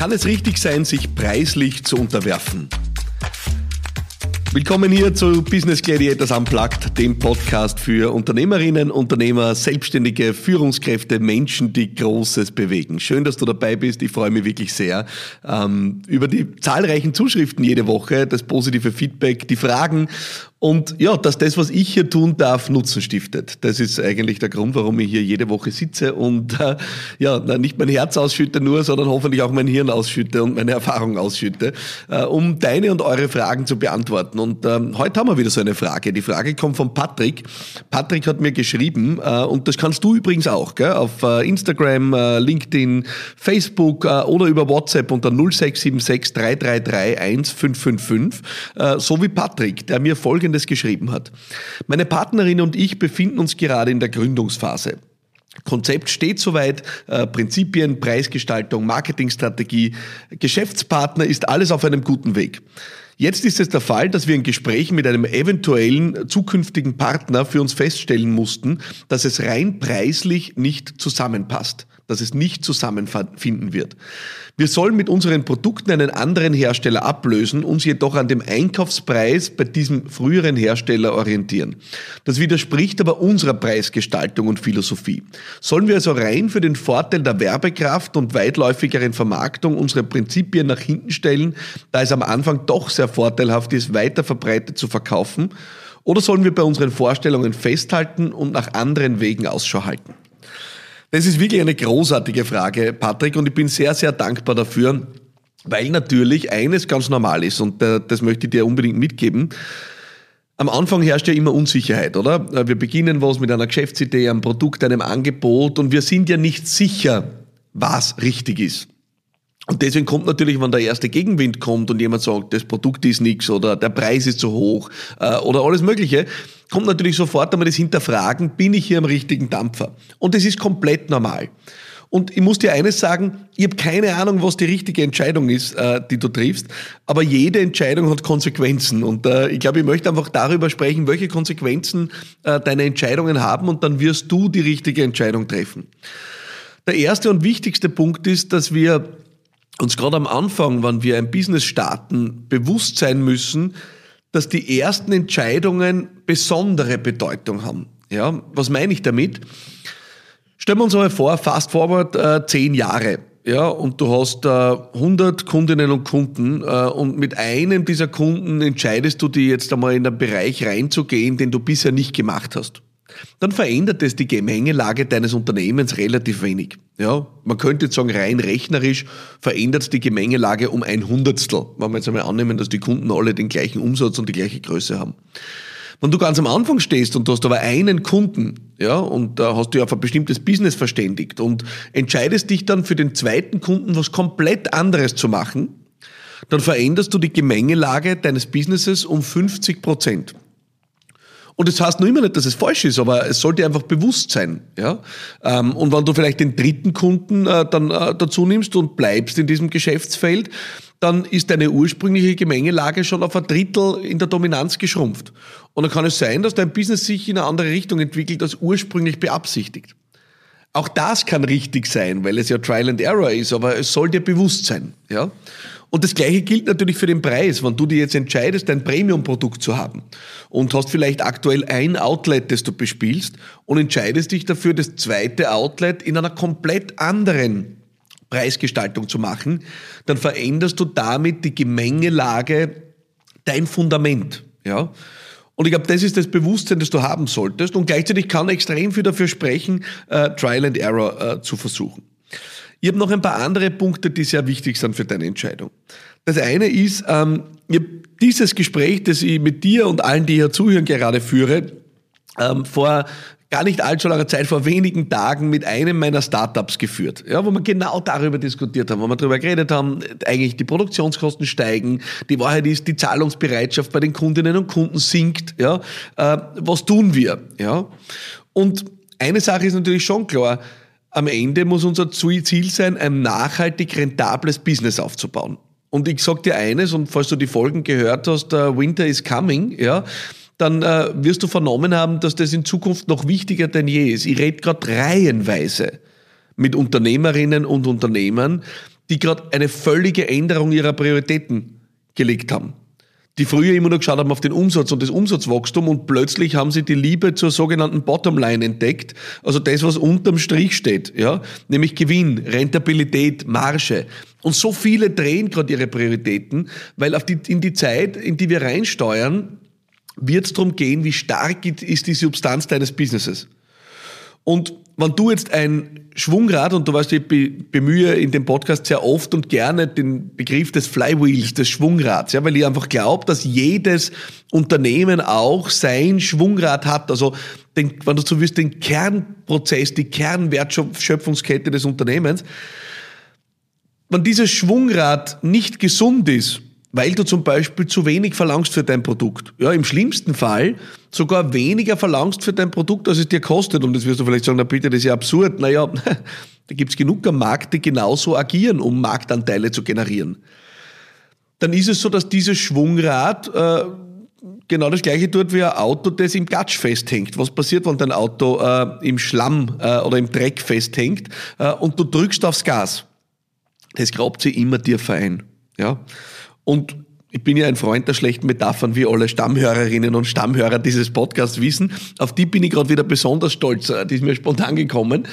Kann es richtig sein, sich preislich zu unterwerfen? Willkommen hier zu Business Gladiators Unplugged, dem Podcast für Unternehmerinnen, Unternehmer, Selbstständige, Führungskräfte, Menschen, die Großes bewegen. Schön, dass du dabei bist. Ich freue mich wirklich sehr ähm, über die zahlreichen Zuschriften jede Woche, das positive Feedback, die Fragen und ja, dass das, was ich hier tun darf, Nutzen stiftet. Das ist eigentlich der Grund, warum ich hier jede Woche sitze und äh, ja, nicht mein Herz ausschütte nur, sondern hoffentlich auch mein Hirn ausschütte und meine Erfahrung ausschütte, äh, um deine und eure Fragen zu beantworten. Und ähm, heute haben wir wieder so eine Frage. Die Frage kommt von Patrick. Patrick hat mir geschrieben äh, und das kannst du übrigens auch, gell? auf äh, Instagram, äh, LinkedIn, Facebook äh, oder über WhatsApp unter 0676 333 1555, äh, so wie Patrick, der mir folgende Folgendes geschrieben hat. Meine Partnerin und ich befinden uns gerade in der Gründungsphase. Konzept steht soweit, äh, Prinzipien, Preisgestaltung, Marketingstrategie, Geschäftspartner ist alles auf einem guten Weg. Jetzt ist es der Fall, dass wir in Gesprächen mit einem eventuellen zukünftigen Partner für uns feststellen mussten, dass es rein preislich nicht zusammenpasst dass es nicht zusammenfinden wird. Wir sollen mit unseren Produkten einen anderen Hersteller ablösen, uns jedoch an dem Einkaufspreis bei diesem früheren Hersteller orientieren. Das widerspricht aber unserer Preisgestaltung und Philosophie. Sollen wir also rein für den Vorteil der Werbekraft und weitläufigeren Vermarktung unsere Prinzipien nach hinten stellen, da es am Anfang doch sehr vorteilhaft ist, weiter verbreitet zu verkaufen? Oder sollen wir bei unseren Vorstellungen festhalten und nach anderen Wegen Ausschau halten? Das ist wirklich eine großartige Frage, Patrick, und ich bin sehr, sehr dankbar dafür, weil natürlich eines ganz normal ist und äh, das möchte ich dir unbedingt mitgeben. Am Anfang herrscht ja immer Unsicherheit, oder? Äh, wir beginnen was mit einer Geschäftsidee, einem Produkt, einem Angebot und wir sind ja nicht sicher, was richtig ist. Und deswegen kommt natürlich, wenn der erste Gegenwind kommt und jemand sagt, das Produkt ist nichts oder der Preis ist zu hoch äh, oder alles Mögliche, kommt natürlich sofort einmal das Hinterfragen, bin ich hier am richtigen Dampfer? Und das ist komplett normal. Und ich muss dir eines sagen, ich habe keine Ahnung, was die richtige Entscheidung ist, äh, die du triffst, aber jede Entscheidung hat Konsequenzen. Und äh, ich glaube, ich möchte einfach darüber sprechen, welche Konsequenzen äh, deine Entscheidungen haben und dann wirst du die richtige Entscheidung treffen. Der erste und wichtigste Punkt ist, dass wir uns gerade am Anfang, wenn wir ein Business starten, bewusst sein müssen, dass die ersten Entscheidungen besondere Bedeutung haben. Ja, was meine ich damit? Stellen wir uns einmal vor, fast forward äh, zehn Jahre. Ja, und du hast äh, 100 Kundinnen und Kunden äh, und mit einem dieser Kunden entscheidest du dich jetzt einmal in einen Bereich reinzugehen, den du bisher nicht gemacht hast dann verändert es die Gemengelage deines Unternehmens relativ wenig. Ja, man könnte jetzt sagen, rein rechnerisch verändert die Gemengelage um ein Hundertstel, wenn wir jetzt einmal annehmen, dass die Kunden alle den gleichen Umsatz und die gleiche Größe haben. Wenn du ganz am Anfang stehst und du hast aber einen Kunden, ja, und da hast du ja auf ein bestimmtes Business verständigt und entscheidest dich dann für den zweiten Kunden was komplett anderes zu machen, dann veränderst du die Gemengelage deines Businesses um 50 Prozent. Und das heißt nur immer nicht, dass es falsch ist, aber es sollte einfach bewusst sein. Ja? Ähm, und wenn du vielleicht den dritten Kunden äh, dann äh, dazu nimmst und bleibst in diesem Geschäftsfeld, dann ist deine ursprüngliche Gemengelage schon auf ein Drittel in der Dominanz geschrumpft. Und dann kann es sein, dass dein Business sich in eine andere Richtung entwickelt als ursprünglich beabsichtigt. Auch das kann richtig sein, weil es ja Trial and Error ist, aber es soll dir bewusst sein. Ja? Und das Gleiche gilt natürlich für den Preis. Wenn du dir jetzt entscheidest, ein Premium-Produkt zu haben und hast vielleicht aktuell ein Outlet, das du bespielst und entscheidest dich dafür, das zweite Outlet in einer komplett anderen Preisgestaltung zu machen, dann veränderst du damit die Gemengelage, dein Fundament. Ja? Und ich glaube, das ist das Bewusstsein, das du haben solltest. Und gleichzeitig kann extrem viel dafür sprechen, äh, Trial and Error äh, zu versuchen. Ich habe noch ein paar andere Punkte, die sehr wichtig sind für deine Entscheidung. Das eine ist, ähm, dieses Gespräch, das ich mit dir und allen, die hier zuhören, gerade führe, ähm, vor gar nicht allzu langer Zeit, vor wenigen Tagen mit einem meiner Startups geführt, ja, wo wir genau darüber diskutiert haben, wo wir darüber geredet haben, eigentlich die Produktionskosten steigen, die Wahrheit ist, die Zahlungsbereitschaft bei den Kundinnen und Kunden sinkt, ja, äh, was tun wir, ja? Und eine Sache ist natürlich schon klar, am Ende muss unser Ziel sein, ein nachhaltig rentables Business aufzubauen. Und ich sag dir eines, und falls du die Folgen gehört hast, uh, Winter is coming, ja, dann äh, wirst du vernommen haben, dass das in Zukunft noch wichtiger denn je ist. Ich rede gerade reihenweise mit Unternehmerinnen und Unternehmern, die gerade eine völlige Änderung ihrer Prioritäten gelegt haben. Die früher immer nur geschaut haben auf den Umsatz und das Umsatzwachstum und plötzlich haben sie die Liebe zur sogenannten Bottomline entdeckt, also das, was unterm Strich steht, ja, nämlich Gewinn, Rentabilität, Marge. Und so viele drehen gerade ihre Prioritäten, weil auf die, in die Zeit, in die wir reinsteuern, wird es darum gehen, wie stark ist die Substanz deines Businesses. Und wenn du jetzt ein Schwungrad, und du weißt, ich bemühe in dem Podcast sehr oft und gerne den Begriff des Flywheels, des Schwungrads, ja, weil ich einfach glaube, dass jedes Unternehmen auch sein Schwungrad hat, also den, wenn du so willst, den Kernprozess, die Kernwertschöpfungskette des Unternehmens. Wenn dieses Schwungrad nicht gesund ist, weil du zum Beispiel zu wenig verlangst für dein Produkt. Ja, im schlimmsten Fall sogar weniger verlangst für dein Produkt, als es dir kostet. Und das wirst du vielleicht sagen, na bitte, das ist ja absurd. Naja, da gibt's genug am Markt, die genauso agieren, um Marktanteile zu generieren. Dann ist es so, dass dieses Schwungrad äh, genau das gleiche tut wie ein Auto, das im Gatsch festhängt. Was passiert, wenn dein Auto äh, im Schlamm äh, oder im Dreck festhängt äh, und du drückst aufs Gas? Das grabt sie immer tiefer ein. Ja? Und ich bin ja ein Freund der schlechten Metaphern, wie alle Stammhörerinnen und Stammhörer dieses Podcasts wissen. Auf die bin ich gerade wieder besonders stolz. Die ist mir spontan gekommen.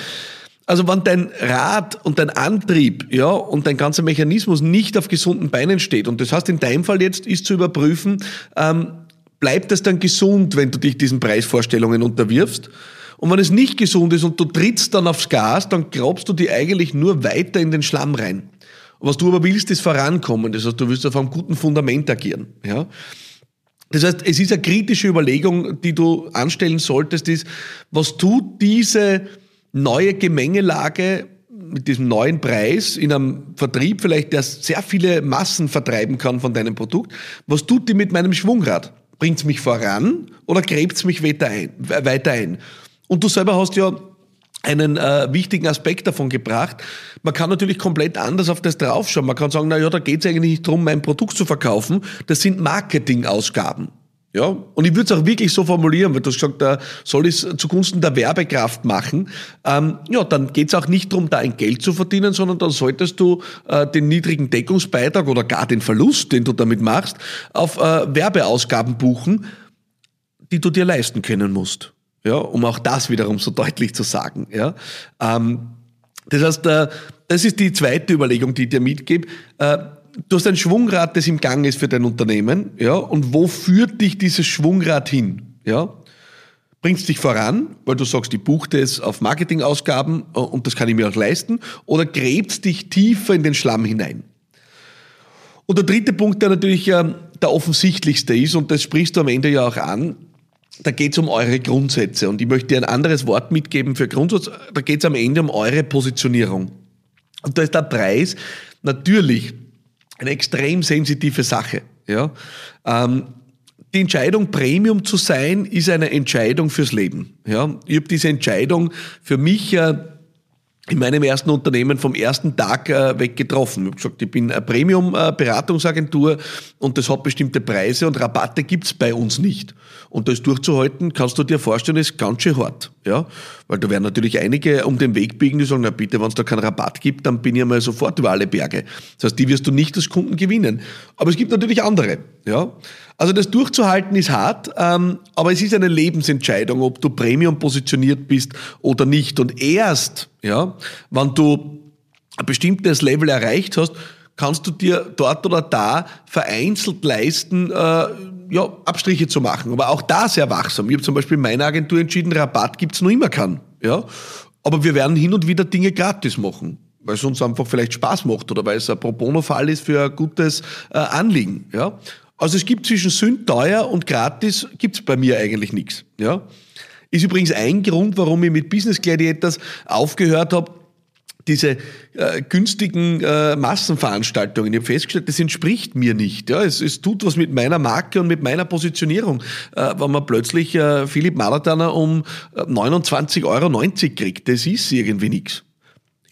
Also wenn dein Rad und dein Antrieb, ja, und dein ganzer Mechanismus nicht auf gesunden Beinen steht, und das heißt in deinem Fall jetzt ist zu überprüfen, ähm, bleibt es dann gesund, wenn du dich diesen Preisvorstellungen unterwirfst? Und wenn es nicht gesund ist und du trittst dann aufs Gas, dann grabst du die eigentlich nur weiter in den Schlamm rein. Was du aber willst, ist vorankommen. Das heißt, du willst auf einem guten Fundament agieren. Ja? Das heißt, es ist eine kritische Überlegung, die du anstellen solltest, ist, was tut diese neue Gemengelage mit diesem neuen Preis in einem Vertrieb vielleicht, der sehr viele Massen vertreiben kann von deinem Produkt, was tut die mit meinem Schwungrad? Bringt es mich voran oder gräbt es mich weiter ein, weiter ein? Und du selber hast ja einen äh, wichtigen Aspekt davon gebracht. Man kann natürlich komplett anders auf das draufschauen. Man kann sagen, na ja, da geht es eigentlich nicht darum, mein Produkt zu verkaufen. Das sind Marketingausgaben. Ja, und ich würde es auch wirklich so formulieren, weil du hast gesagt, da soll ich es zugunsten der Werbekraft machen. Ähm, ja, dann geht es auch nicht darum, da ein Geld zu verdienen, sondern dann solltest du äh, den niedrigen Deckungsbeitrag oder gar den Verlust, den du damit machst, auf äh, Werbeausgaben buchen, die du dir leisten können musst ja, um auch das wiederum so deutlich zu sagen. Ja. Ähm, das heißt, äh, das ist die zweite Überlegung, die ich dir mitgebe. Äh, du hast ein Schwungrad, das im Gang ist für dein Unternehmen, ja, und wo führt dich dieses Schwungrad hin? Ja? Bringst dich voran, weil du sagst, ich buche das auf Marketingausgaben äh, und das kann ich mir auch leisten, oder gräbst dich tiefer in den Schlamm hinein? Und der dritte Punkt, der natürlich äh, der offensichtlichste ist, und das sprichst du am Ende ja auch an, da geht es um eure Grundsätze. Und ich möchte dir ein anderes Wort mitgeben für Grundsatz. Da geht es am Ende um eure Positionierung. Und da ist der Preis natürlich eine extrem sensitive Sache. Ja? Ähm, die Entscheidung, Premium zu sein, ist eine Entscheidung fürs Leben. Ja? Ich habe diese Entscheidung für mich äh, in meinem ersten Unternehmen vom ersten Tag äh, weg getroffen. Ich habe gesagt, ich bin eine Premium-Beratungsagentur und das hat bestimmte Preise und Rabatte gibt's bei uns nicht. Und das durchzuhalten, kannst du dir vorstellen, ist ganz schön hart. Ja? Weil da werden natürlich einige um den Weg biegen, die sagen, na bitte, wenn es da keinen Rabatt gibt, dann bin ich einmal sofort über alle Berge. Das heißt, die wirst du nicht als Kunden gewinnen. Aber es gibt natürlich andere. Ja? Also das durchzuhalten ist hart, ähm, aber es ist eine Lebensentscheidung, ob du Premium positioniert bist oder nicht. Und erst, ja, wenn du ein bestimmtes Level erreicht hast, kannst du dir dort oder da vereinzelt leisten, äh, ja, Abstriche zu machen. Aber auch da sehr wachsam. Ich habe zum Beispiel in meiner Agentur entschieden, Rabatt gibt's noch immer kann. Ja? Aber wir werden hin und wieder Dinge gratis machen weil es uns einfach vielleicht Spaß macht oder weil es ein Pro Bono-Fall ist für ein gutes äh, Anliegen. Ja? Also es gibt zwischen sünd, teuer und gratis gibt's bei mir eigentlich nichts. Ja? Ist übrigens ein Grund, warum ich mit Business Gladiators aufgehört habe, diese äh, günstigen äh, Massenveranstaltungen. Ich habe festgestellt, das entspricht mir nicht. Ja, es, es tut was mit meiner Marke und mit meiner Positionierung, äh, wenn man plötzlich äh, Philipp Marathoner um 29,90 äh, Euro kriegt. Das ist irgendwie nichts.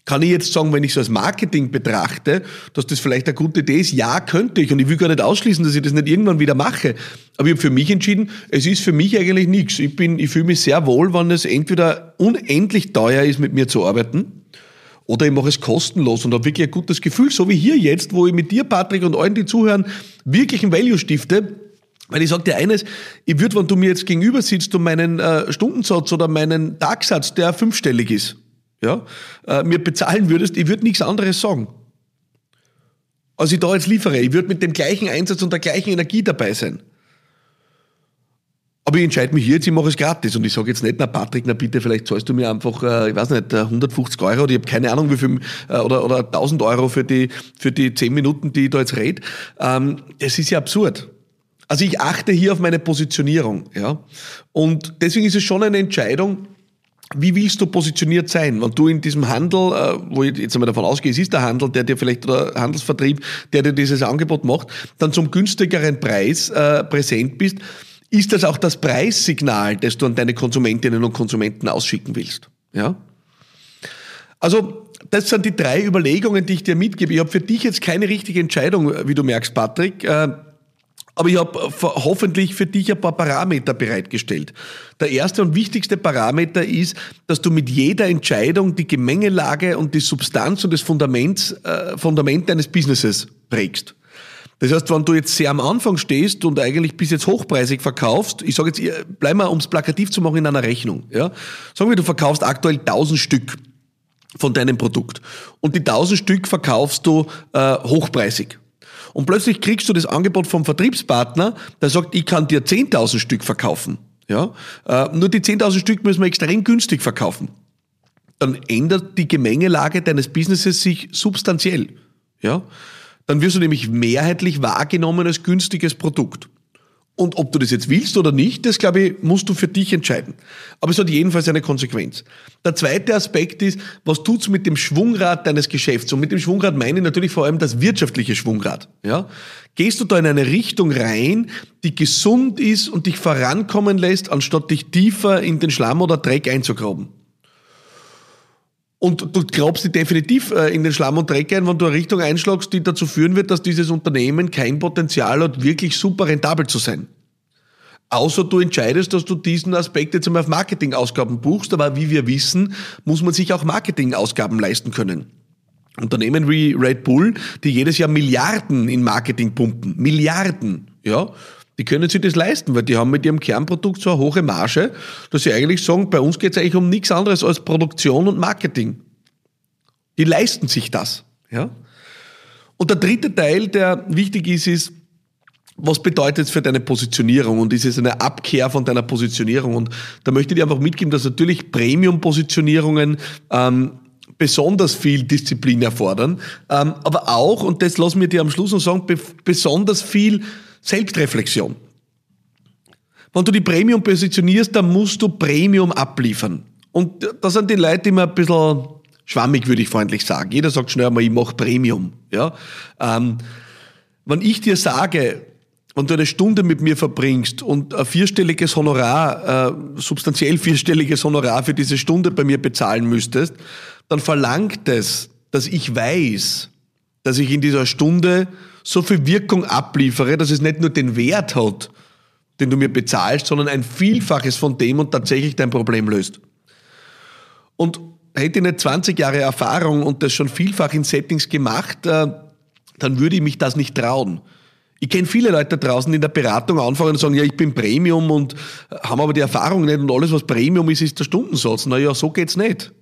Kann ich jetzt sagen, wenn ich es als Marketing betrachte, dass das vielleicht eine gute Idee ist? Ja, könnte ich. Und ich will gar nicht ausschließen, dass ich das nicht irgendwann wieder mache. Aber ich habe für mich entschieden, es ist für mich eigentlich nichts. Ich bin, ich fühle mich sehr wohl, wenn es entweder unendlich teuer ist, mit mir zu arbeiten, Oder ich mache es kostenlos und habe wirklich ein gutes Gefühl, so wie hier jetzt, wo ich mit dir, Patrick, und allen, die zuhören, wirklich ein Value stifte. Weil ich sage dir eines, ich würde, wenn du mir jetzt gegenüber sitzt und meinen äh, Stundensatz oder meinen Tagsatz, der fünfstellig ist, ja, äh, mir bezahlen würdest, ich würde nichts anderes sagen. Als ich da jetzt liefere, ich würde mit dem gleichen Einsatz und der gleichen Energie dabei sein. Aber ich entscheide mich hier jetzt, ich mache es gratis. Und ich sage jetzt nicht, na Patrick, na bitte, vielleicht zahlst du mir einfach, äh, ich weiß nicht, 150 Euro oder ich habe keine Ahnung wie viel, äh, oder, oder 1000 Euro für die, für die 10 Minuten, die ich da jetzt rede. Ähm, das ist ja absurd. Also ich achte hier auf meine Positionierung. Ja? Und deswegen ist es schon eine Entscheidung, wie willst du positioniert sein? Wenn du in diesem Handel, äh, wo ich jetzt einmal davon ausgehe, es ist der Handel, der dir vielleicht, oder Handelsvertrieb, der dir dieses Angebot macht, dann zum günstigeren Preis äh, präsent bist, ist das auch das Preissignal, das du an deine Konsumentinnen und Konsumenten ausschicken willst. Ja? Also, das sind die drei Überlegungen, die ich dir mitgebe. Ich habe für dich jetzt keine richtige Entscheidung, wie du merkst, Patrick. Äh, aber ich habe hoffentlich für dich ein paar Parameter bereitgestellt. Der erste und wichtigste Parameter ist, dass du mit jeder Entscheidung die Gemengelage und die Substanz und das Fundament, äh, Fundament deines Businesses prägst. Das heißt, wenn du jetzt sehr am Anfang stehst und eigentlich bis jetzt hochpreisig verkaufst, ich sage jetzt, bleib mal, um es plakativ zu machen, in einer Rechnung. Ja? Sagen wir, du verkaufst aktuell 1000 Stück von deinem Produkt und die 1000 Stück verkaufst du äh, hochpreisig. Und plötzlich kriegst du das Angebot vom Vertriebspartner, der sagt, ich kann dir 10.000 Stück verkaufen. Ja? Äh, nur die 10.000 Stück müssen wir extrem günstig verkaufen. Dann ändert die Gemengelage deines Businesses sich substanziell. Ja? dann wirst du nämlich mehrheitlich wahrgenommen als günstiges Produkt. Und ob du das jetzt willst oder nicht, das glaube ich, musst du für dich entscheiden. Aber es hat jedenfalls eine Konsequenz. Der zweite Aspekt ist, was tut's mit dem Schwungrad deines Geschäfts? Und mit dem Schwungrad meine ich natürlich vor allem das wirtschaftliche Schwungrad. Ja? Gehst du da in eine Richtung rein, die gesund ist und dich vorankommen lässt, anstatt dich tiefer in den Schlamm oder Dreck einzugraben? Und du glaubst dir definitiv äh, in den Schlamm und Dreck ein, wenn du eine Richtung einschlagst, die dazu führen wird, dass dieses Unternehmen kein Potenzial hat, wirklich super rentabel zu sein. Außer du entscheidest, dass du diesen Aspekt jetzt einmal auf Marketingausgaben buchst, aber wie wir wissen, muss man sich auch Marketingausgaben leisten können. Unternehmen wie Red Bull, die jedes Jahr Milliarden in Marketing pumpen, Milliarden, ja, die können sich das leisten, weil die haben mit ihrem Kernprodukt so eine hohe Marge, dass sie eigentlich sagen, bei uns geht es eigentlich um nichts anderes als Produktion und Marketing. Die leisten sich das. Ja? Und der dritte Teil, der wichtig ist, ist, was bedeutet es für deine Positionierung? Und ist es eine Abkehr von deiner Positionierung? Und da möchte ich dir einfach mitgeben, dass natürlich Premium-Positionierungen ähm, besonders viel Disziplin erfordern, ähm, aber auch, und das lassen wir dir am Schluss noch sagen, be besonders viel Selbstreflexion. Wenn du die Premium positionierst, dann musst du Premium abliefern. Und da sind die Leute immer ein bisschen schwammig, würde ich freundlich sagen. Jeder sagt schnell einmal, ich mache Premium. Ja? Ähm, wenn ich dir sage, wenn du eine Stunde mit mir verbringst und ein vierstelliges Honorar, äh, substanziell vierstelliges Honorar für diese Stunde bei mir bezahlen müsstest, dann verlangt es, dass ich weiß, dass ich in dieser Stunde so viel Wirkung abliefere, dass es nicht nur den Wert hat, den du mir bezahlst, sondern ein Vielfaches von dem und tatsächlich dein Problem löst. Und hätte ich nicht 20 Jahre Erfahrung und das schon vielfach in Settings gemacht, äh, dann würde ich mich das nicht trauen. Ich kenne viele Leute draußen, die in der Beratung anfangen und sagen, ja, ich bin Premium und haben aber die Erfahrung nicht und alles, was Premium ist, ist der Stundensatz. Na ja, so geht's nicht.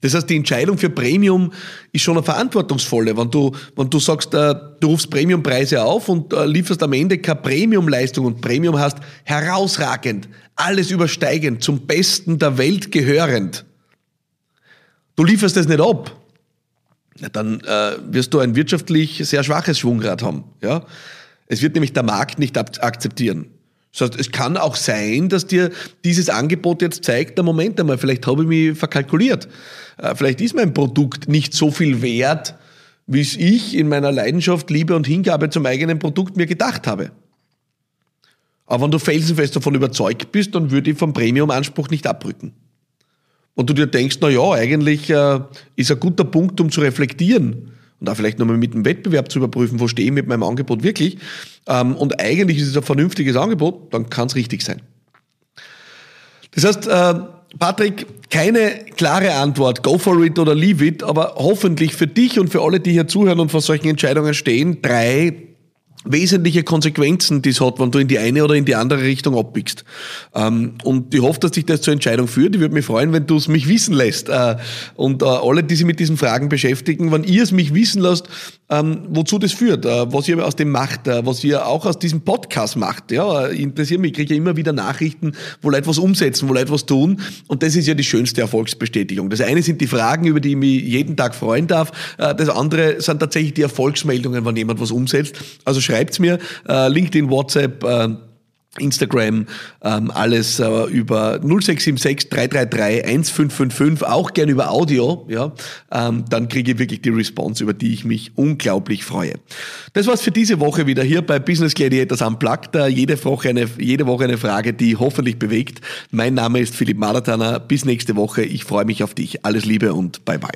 Das heißt, die Entscheidung für Premium ist schon eine verantwortungsvolle. Wenn du, wenn du sagst, äh, du rufst Premiumpreise auf und äh, lieferst am Ende keine Premiumleistung und Premium hast herausragend, alles übersteigend, zum Besten der Welt gehörend. Du lieferst das nicht ab. Ja, dann äh, wirst du ein wirtschaftlich sehr schwaches Schwungrad haben. Ja? Es wird nämlich der Markt nicht akzeptieren. Das heißt, es kann auch sein, dass dir dieses Angebot jetzt zeigt, der Moment einmal, vielleicht habe ich mich verkalkuliert. Äh, vielleicht ist mein Produkt nicht so viel wert, wie es ich in meiner Leidenschaft, Liebe und Hingabe zum eigenen Produkt mir gedacht habe. Aber wenn du felsenfest davon überzeugt bist, dann würde ich vom Premium-Anspruch nicht abrücken. Und du dir denkst, na ja, eigentlich äh, ist ein guter Punkt, um zu reflektieren und da vielleicht nochmal mit dem Wettbewerb zu überprüfen, wo stehe ich mit meinem Angebot wirklich. Ähm, und eigentlich ist es ein vernünftiges Angebot, dann kann es richtig sein. Das heißt, äh, Patrick, keine klare Antwort, go for it oder leave it, aber hoffentlich für dich und für alle, die hier zuhören und vor solchen Entscheidungen stehen, drei wesentliche Konsequenzen, die es hat, wenn du in die eine oder in die andere Richtung abbiegst. Ähm, und ich hoffe, dass dich das zur Entscheidung führt. Ich würde mich freuen, wenn du es mich wissen lässt. Äh, und äh, alle, die sich mit diesen Fragen beschäftigen, wenn ihr es mich wissen lasst, ähm, wozu das führt, äh, was ihr aus dem macht, was ihr auch aus diesem Podcast macht. Ja, interessiert mich. Ich kriege ja immer wieder Nachrichten, wo Leute was umsetzen, wo Leute was tun. Und das ist ja die schönste Erfolgsbestätigung. Das eine sind die Fragen, über die ich mich jeden Tag freuen darf. Das andere sind tatsächlich die Erfolgsmeldungen, wenn jemand was umsetzt. Also schreibt's mir. Äh, LinkedIn, WhatsApp, äh, Instagram, ähm, alles äh, über 0676 333 1555, auch gern über Audio, ja, ähm, dann kriege ich wirklich die Response, über die ich mich unglaublich freue. Das war's für diese Woche wieder hier bei Business Gladiators Unplugged. Äh, jede, Woche eine, jede Woche eine Frage, die hoffentlich bewegt. Mein Name ist Philipp Maratana. Bis nächste Woche. Ich freue mich auf dich. Alles Liebe und bye bye.